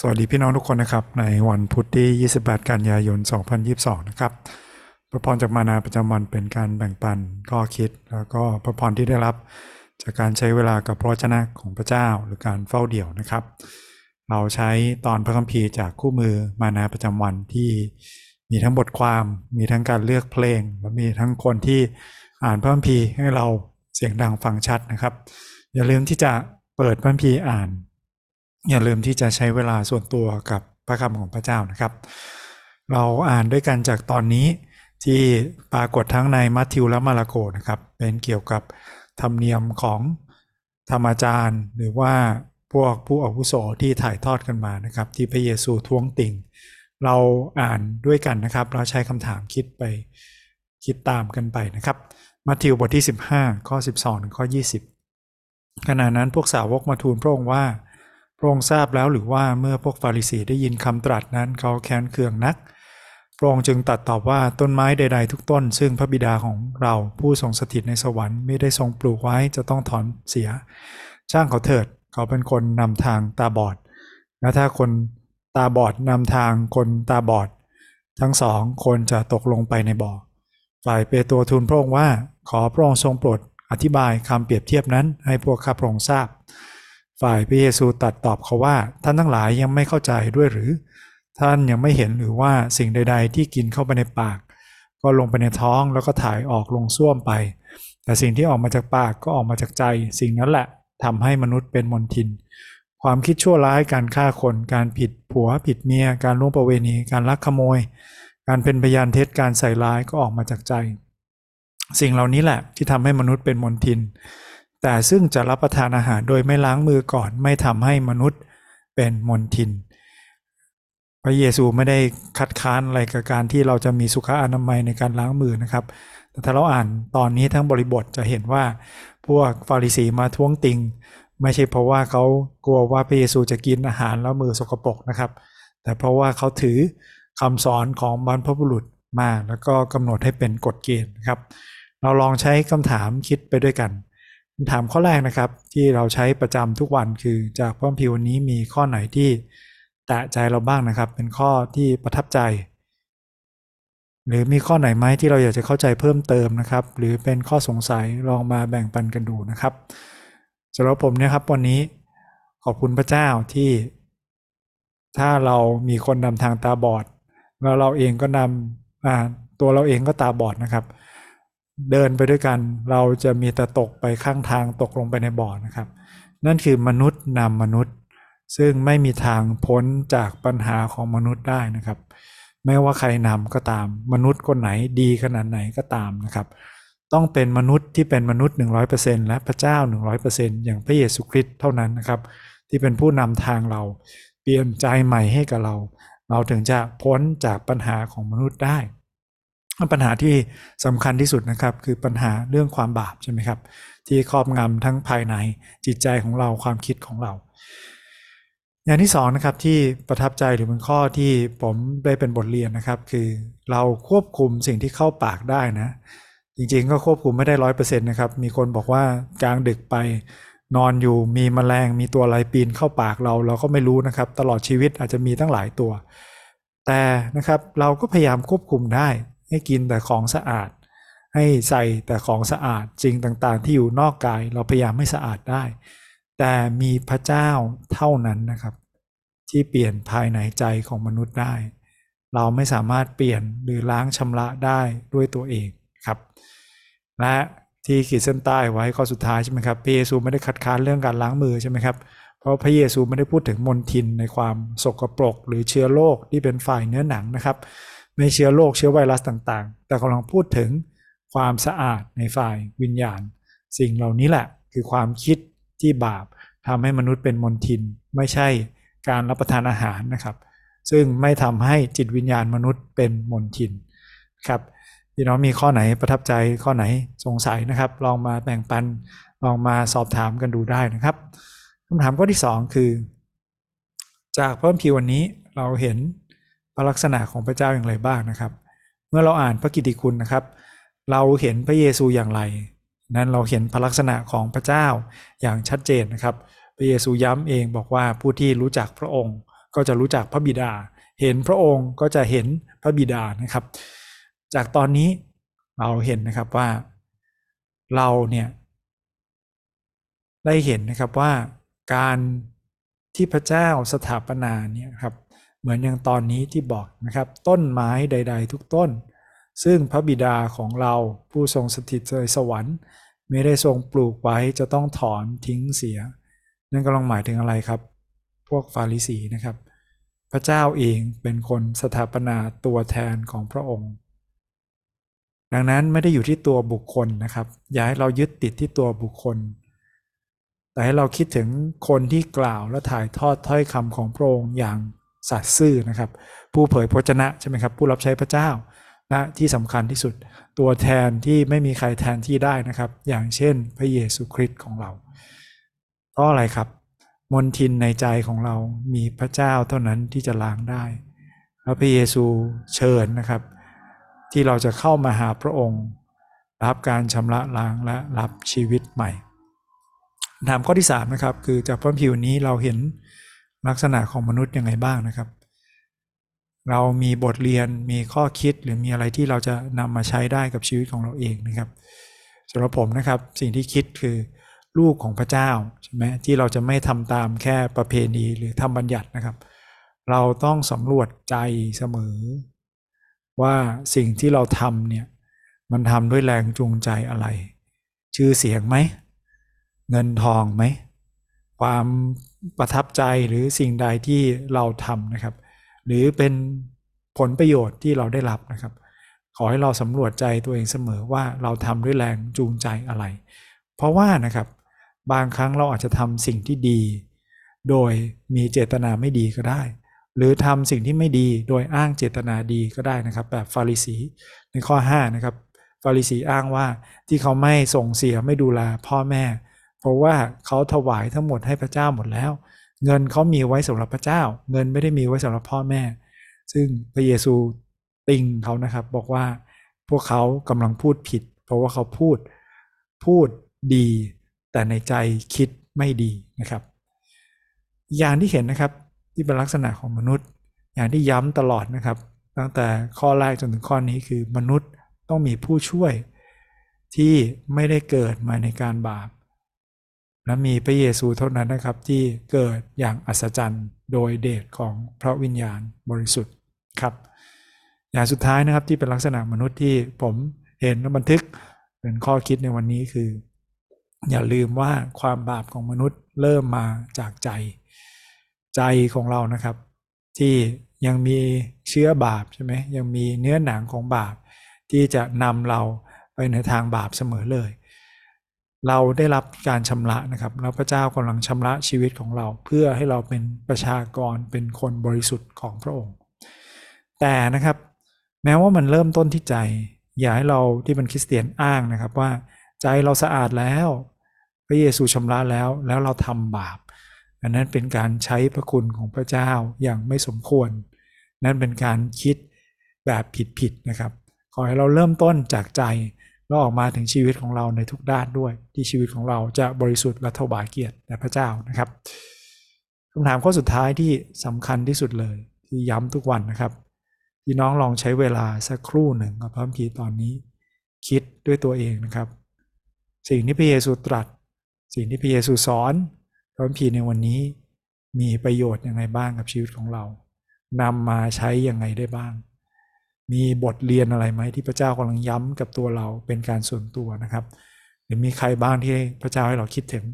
สวัสดีพี่น้องทุกคนนะครับ ในวันพุธที่ 28 กันยายน 2022 นะครับ พระพรจากมานาประจำวันเป็นการแบ่งปันข้อคิด แล้วก็พระพรที่ได้รับจากการใช้เวลากับพระวจนะของพระเจ้าหรือการเฝ้าเดี่ยวนะครับ เราใช้ตอนพระคัมภีร์จากคู่มือมานาประจำวันที่มีทั้งบทความมีทั้งการเลือกเพลง และมีทั้งคนที่อ่านพระคัมภีร์ให้เราเสียงดังฟังชัดนะครับ อย่าลืมที่จะเปิดพระคัมภีร์อ่าน อย่าลืมที่จะใช้เวลาส่วนตัวกับพระคำของพระเจ้านะครับ เราอ่านด้วยกันจากตอนนี้ที่ปรากฏทั้งในมัทธิวและมาระโกนะครับ เป็นเกี่ยวกับธรรมเนียมของธรรมอาจารย์ หรือว่าพวกผู้อาวุโสที่ถ่ายทอดกันมานะครับ ที่พระเยซูท้วงติ่ง เราอ่านด้วยกันนะครับ เราใช้คำถามคิดไปคิดตามกันไปนะครับ มัทธิวบทที่ 15 ข้อ 12 ถึงข้อ 20 ขณะนั้นพวกสาวกมาทูลพระองค์ว่า พระองค์ทราบแล้วหรือว่าเมื่อพวกฟาริสีได้ยินคำตรัสนั้นเขาแค้นเคืองนัก พระองค์จึงตัดตอบว่าต้นไม้ใด ๆ ทุกต้น ซึ่งพระบิดาของเราผู้ทรงสถิตในสวรรค์ไม่ได้ทรงปลูกไว้จะต้องถอนเสีย ช่างเขาเถิดเขาเป็นคนนำทางตาบอด และถ้าคนตาบอดนำทางคนตาบอด ทั้งสองคนจะตกลงไปในบ่อ ฝ่ายเปโตรทูลพระองค์ว่า ขอพระองค์ทรงโปรดอธิบายคำเปรียบเทียบนั้นให้พวกข้าพระองค์ทราบ ฝ่ายพระเยซูตัดตอบเขาว่า ท่านทั้งหลายยังไม่เข้าใจด้วยหรือ ท่านยังไม่เห็นหรือว่าสิ่งใด ๆ ที่กินเข้าไปในปาก ก็ลงไปในท้องแล้วก็ถ่ายออกลงส้วมไป แต่สิ่งที่ออกมาจากปากก็ออกมาจากใจ สิ่งนั้นแหละทำให้มนุษย์เป็นมนทิน ความคิดชั่วร้ายการฆ่าคนการผิดผัวผิดเมีย การล่วงประเวณี การลักขโมย การเป็นพยานเท็จการใส่ร้ายก็ออกมาจากใจ สิ่งเหล่านี้แหละที่ทำให้มนุษย์เป็นมนทิน แต่ซึ่งจะรับประทานอาหารโดยไม่ล้างมือก่อนไม่ทำให้มนุษย์เป็นมนทิน พระเยซูไม่ได้คัดค้านอะไรกับการที่เราจะมีสุขอนามัยในการล้างมือนะครับ แต่ถ้าเราอ่านตอนนี้ทั้งบริบทจะเห็นว่า พวกฟาริสีมาท้วงติง ไม่ใช่เพราะว่าเขากลัวว่าพระเยซูจะกินอาหารแล้วมือสกปรกนะครับ แต่เพราะว่าเขาถือคำสอนของบรรพบุรุษมาแล้วก็กำหนดให้เป็นกฎเกณฑ์นะครับ เราลองใช้คำถามคิดไปด้วยกัน ถามข้อแรกนะครับ ที่เราใช้ประจำทุกวันคือจากพระคัมภีร์วันนี้มีข้อไหนที่แตะใจเราบ้างนะครับ เป็นข้อที่ประทับใจ หรือมีข้อไหนไหมที่เราอยากจะเข้าใจเพิ่มเติมนะครับ หรือเป็นข้อสงสัยลองมาแบ่งปันกันดูนะครับสำหรับผมเนี่ยครับวันนี้ขอบคุณพระเจ้าที่ ถ้าเรามีคนนำทางตาบอดแล้วเราเองก็นำตัวเราเองก็ตาบอดนะครับ เดินไปด้วยกัน เราจะมีแต่ตกไปข้างทางตกลงไปในบ่อนะครับ นั่นคือมนุษย์นำมนุษย์ ซึ่งไม่มีทางพ้นจากปัญหาของมนุษย์ได้นะครับ ไม่ว่าใครนำก็ตาม มนุษย์คนไหนดีขนาดไหนก็ตามนะครับ ต้องเป็นมนุษย์ที่เป็นมนุษย์ 100%และพระเจ้า 100%อย่างพระเยซูคริสต์เท่านั้นนะครับ ที่เป็นผู้นำทางเรา เปลี่ยนใจใหม่ให้กับเรา เราถึงจะพ้นจากปัญหาของมนุษย์ได้ ปัญหาที่สำคัญที่สุดนะครับ คือปัญหาเรื่องความบาปใช่ไหมครับ ที่ครอบงำทั้งภายในจิตใจของเราความคิดของเรา อย่างที่สองนะครับที่ประทับใจหรือเป็นข้อที่ผมได้เป็นบทเรียนนะครับ คือเราควบคุมสิ่งที่เข้าปากได้นะ จริงๆ ก็ควบคุมไม่ได้ร้อยเปอร์เซ็นต์นะครับ มีคนบอกว่ากลางดึกไปนอนอยู่มีแมลงมีตัวอะไรปีนเข้าปากเราเราก็ไม่รู้นะครับ ตลอดชีวิตอาจจะมีตั้งหลายตัว แต่นะครับเราก็พยายามควบคุมได้ ให้กินแต่ของสะอาด ให้ใส่แต่ของสะอาดสิ่งต่างๆ ที่อยู่นอกกาย เราพยายามให้สะอาดได้ แต่มีพระเจ้าเท่านั้นนะครับ ที่เปลี่ยนภายในใจของมนุษย์ได้ เราไม่สามารถเปลี่ยนหรือล้างชำระได้ด้วยตัวเองครับและที่ขีดเส้นใต้ไว้ข้อสุดท้ายใช่ไหมครับพระเยซูไม่ได้คัดค้านเรื่องการล้างมือใช่ไหมครับเพราะพระเยซูไม่ได้พูดถึงมลทินในความสกปรก หรือเชื้อโรคที่เป็นฝ่ายเนื้อหนังนะครับ ไม่เชื้อโรคเชื้อไวรัสต่างๆ แต่กำลังพูดถึงความสะอาดในฝ่ายวิญญาณ สิ่งเหล่านี้แหละคือความคิดที่บาปทำให้มนุษย์เป็นมลทิน ไม่ใช่การรับประทานอาหารนะครับ ซึ่งไม่ทำให้จิตวิญญาณมนุษย์เป็นมลทินครับพี่น้องมีข้อไหนประทับใจข้อไหนสงสัยนะครับ ลองมาแบ่งปันลองมาสอบถามกันดูได้นะครับคำถามข้อที่ 2 คือ จากพระคัมภีร์วันนี้เราเห็น ระลักษณะของพระเจ้าอย่างไรบ้างนะครับ เมื่อเราอ่านพระกิตติคุณนะครับ เราเห็นพระเยซูอย่างไร นั้นเราเห็นพระลักษณะของพระเจ้าอย่างชัดเจนนะครับ พระเยซูย้ำเองบอกว่าผู้ที่รู้จักพระองค์ก็จะรู้จักพระบิดา เห็นพระองค์ก็จะเห็นพระบิดานะครับ จากตอนนี้เราเห็นนะครับว่าเราเนี่ยได้เห็นนะครับว่าการที่พระเจ้าสถาปนาเนี่ยครับ เหมือนอย่างตอนนี้ที่บอกนะครับ ต้นไม้ใด ๆ ทุกต้น ซึ่งพระบิดาของเราผู้ทรงสถิตในสวรรค์ ไม่ได้ทรงปลูกไว้จะต้องถอนทิ้งเสีย นั่นกำลังหมายถึงอะไรครับ พวกฟาริสีนะครับ พระเจ้าเองเป็นคนสถาปนาตัวแทนของพระองค์ ดังนั้นไม่ได้อยู่ที่ตัวบุคคลนะครับ อย่าให้เรายึดติดที่ตัวบุคคลแต่ให้เราคิดถึงคนที่กล่าวและถ่ายทอดถ้อยคำของพระองค์อย่าง สัตย์ซื่อนะครับ ผู้เผยพระชนะใช่ไหมครับ ผู้รับใช้พระเจ้าและที่สำคัญที่สุด ตัวแทนที่ไม่มีใครแทนที่ได้นะครับ อย่างเช่นพระเยซูคริสต์ของเรา เพราะอะไรครับ มนทินในใจของเรามีพระเจ้าเท่านั้นที่จะล้างได้ แล้วพระเยซูเชิญนะครับ ที่เราจะเข้ามาหาพระองค์ รับการชำระล้างและรับชีวิตใหม่ถามข้อที่3นะครับคือจากพระผิวนี้เราเห็น ลักษณะของมนุษย์ยังไงบ้างนะครับ เรามีบทเรียนมีข้อคิดหรือมีอะไรที่เราจะนำมาใช้ได้กับชีวิตของเราเองนะครับสำหรับผมนะครับสิ่งที่คิดคือลูกของพระเจ้าใช่ไหมที่เราจะไม่ทำตามแค่ประเพณีหรือทำบัญญัตินะครับ เราต้องสำรวจใจเสมอ ว่าสิ่งที่เราทำเนี่ยมันทำด้วยแรงจูงใจอะไร ชื่อเสียงไหม เงินทองไหม ความประทับใจหรือสิ่งใดที่เราทำนะครับ หรือเป็นผลประโยชน์ที่เราได้รับนะครับ ขอให้เราสำรวจใจตัวเองเสมอว่าเราทำด้วยแรงจูงใจอะไร เพราะว่านะครับบางครั้งเราอาจจะทำสิ่งที่ดี โดยมีเจตนาไม่ดีก็ได้ หรือทำสิ่งที่ไม่ดีโดยอ้างเจตนาดีก็ได้นะครับ แบบฟาริสีในข้อ5นะครับฟาริสีอ้างว่าที่เขาไม่ส่งเสียไม่ดูแลพ่อแม่ เพราะว่าเขาถวายทั้งหมดให้พระเจ้าหมดแล้ว เงินเขามีไว้สำหรับพระเจ้า เงินไม่ได้มีไว้สำหรับพ่อแม่ ซึ่งพระเยซูติงเขานะครับ บอกว่าพวกเขากำลังพูดผิด เพราะว่าเขาพูดพูดดี แต่ในใจคิดไม่ดีนะครับ อย่างที่เห็นนะครับที่เป็นลักษณะของมนุษย์ อย่างที่ย้ำตลอดนะครับ ตั้งแต่ข้อแรกจนถึงข้อนี้คือมนุษย์ต้องมีผู้ช่วยที่ไม่ได้เกิดมาในการบาป และมีพระเยซูเท่านั้นนะครับที่เกิดอย่างอัศจรรย์โดยเดชของพระวิญญาณบริสุทธิ์ครับ อย่างสุดท้ายนะครับที่เป็นลักษณะมนุษย์ที่ผมเห็นและบันทึกเป็นข้อคิดในวันนี้คือ อย่าลืมว่าความบาปของมนุษย์เริ่มมาจากใจ ใจของเรานะครับ ที่ยังมีเชื้อบาปใช่ไหมยังมีเนื้อหนังของบาปที่จะนำเราไปในทางบาปเสมอเลย เราได้รับการชำระนะครับแล้วพระเจ้ากำลังชำระชีวิตของเรา เพื่อให้เราเป็นประชากรเป็นคนบริสุทธิ์ของพระองค์ แต่นะครับแม้ว่ามันเริ่มต้นที่ใจ อย่าให้เราที่เป็นคริสเตียนอ้างนะครับว่าใจเราสะอาดแล้ว พระเยซูชำระแล้วแล้วเราทำบาป อันนั้นเป็นการใช้พระคุณของพระเจ้าอย่างไม่สมควร นั่นเป็นการคิดแบบผิดๆนะครับ ขอให้เราเริ่มต้นจากใจ แล้วออกมาถึงชีวิตของเราในทุกด้านด้วย ที่ชีวิตของเราจะบริสุทธิ์และถวายเกียรติแด่พระเจ้านะครับคำถามข้อสุดท้ายที่สำคัญที่สุดเลย ที่ย้ำทุกวันนะครับพี่น้องลองใช้เวลาสักครู่หนึ่งกับพระพีตอนนี้ คิดด้วยตัวเองนะครับ สิ่งที่พระเยซูตรัส สิ่งที่พระเยซูสอนพระพีในวันนี้มีประโยชน์ยังไงบ้างกับชีวิตของเรานำมาใช้ยังไงได้บ้าง มีบทเรียนอะไรไหมที่พระเจ้ากำลังย้ำกับตัวเราเป็นการส่วนตัวนะครับ หรือมีใครบ้างที่พระเจ้าให้เราคิดถึง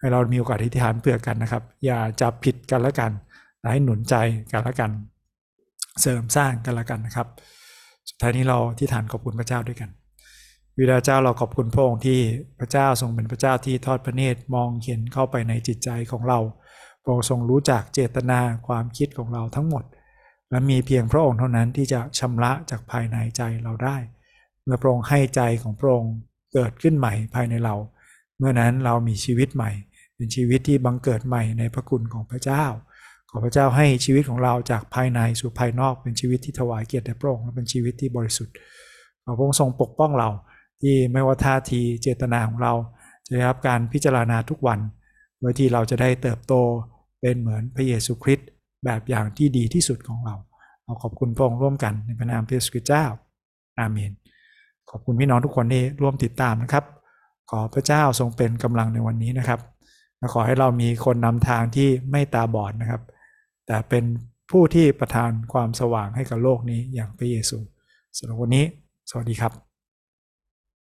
ให้เรามีโอกาสที่ฐานเพื่อกันนะครับ อย่าจับผิดกันละกันให้หนุนใจกันละกัน เสริมสร้างกันละกันนะครับ สุดท้ายนี้เราที่ฐานขอบคุณพระเจ้าด้วยกันวิดาเจ้าเราขอบคุณพระองค์ที่พระเจ้าทรงเป็นพระเจ้าที่ทอดพระเนตรมองเห็นเข้าไปในจิตใจของเราพระองค์ทรงรู้จักเจตนาความคิดของเราทั้งหมด และมีเพียงพระองค์เท่านั้นที่จะชำระจากภายในใจเราได้ เมื่อพระองค์ให้ใจของพระองค์เกิดขึ้นใหม่ภายในเรา เมื่อนั้นเรามีชีวิตใหม่ เป็นชีวิตที่บังเกิดใหม่ในพระคุณของพระเจ้า ขอพระเจ้าให้ชีวิตของเราจากภายในสู่ภายนอกเป็นชีวิตที่ถวายเกียรติแด่พระองค์และเป็นชีวิตที่บริสุทธิ์ขอพระองค์ทรงปกป้องเรา ที่ไม่ว่าท่าทีเจตนาของเราจะได้รับการพิจารณาทุกวันโดยที่เราจะได้เติบโตเป็นเหมือนพระเยซูคริสต์ แบบอย่างที่ดีที่สุดของเรา เราขอบคุณพระองค์ร่วมกันในพระนามพระเยซูคริสต์เจ้า อาเมน ขอบคุณพี่น้องทุกคนที่ร่วมติดตามนะครับ ขอพระเจ้าทรงเป็นกำลังในวันนี้นะครับและขอให้เรามีคนนำทางที่ไม่ตาบอดนะครับ แต่เป็นผู้ที่ประทานความสว่างให้กับโลกนี้อย่างพระเยซูสำหรับวันนี้ สวัสดีครับ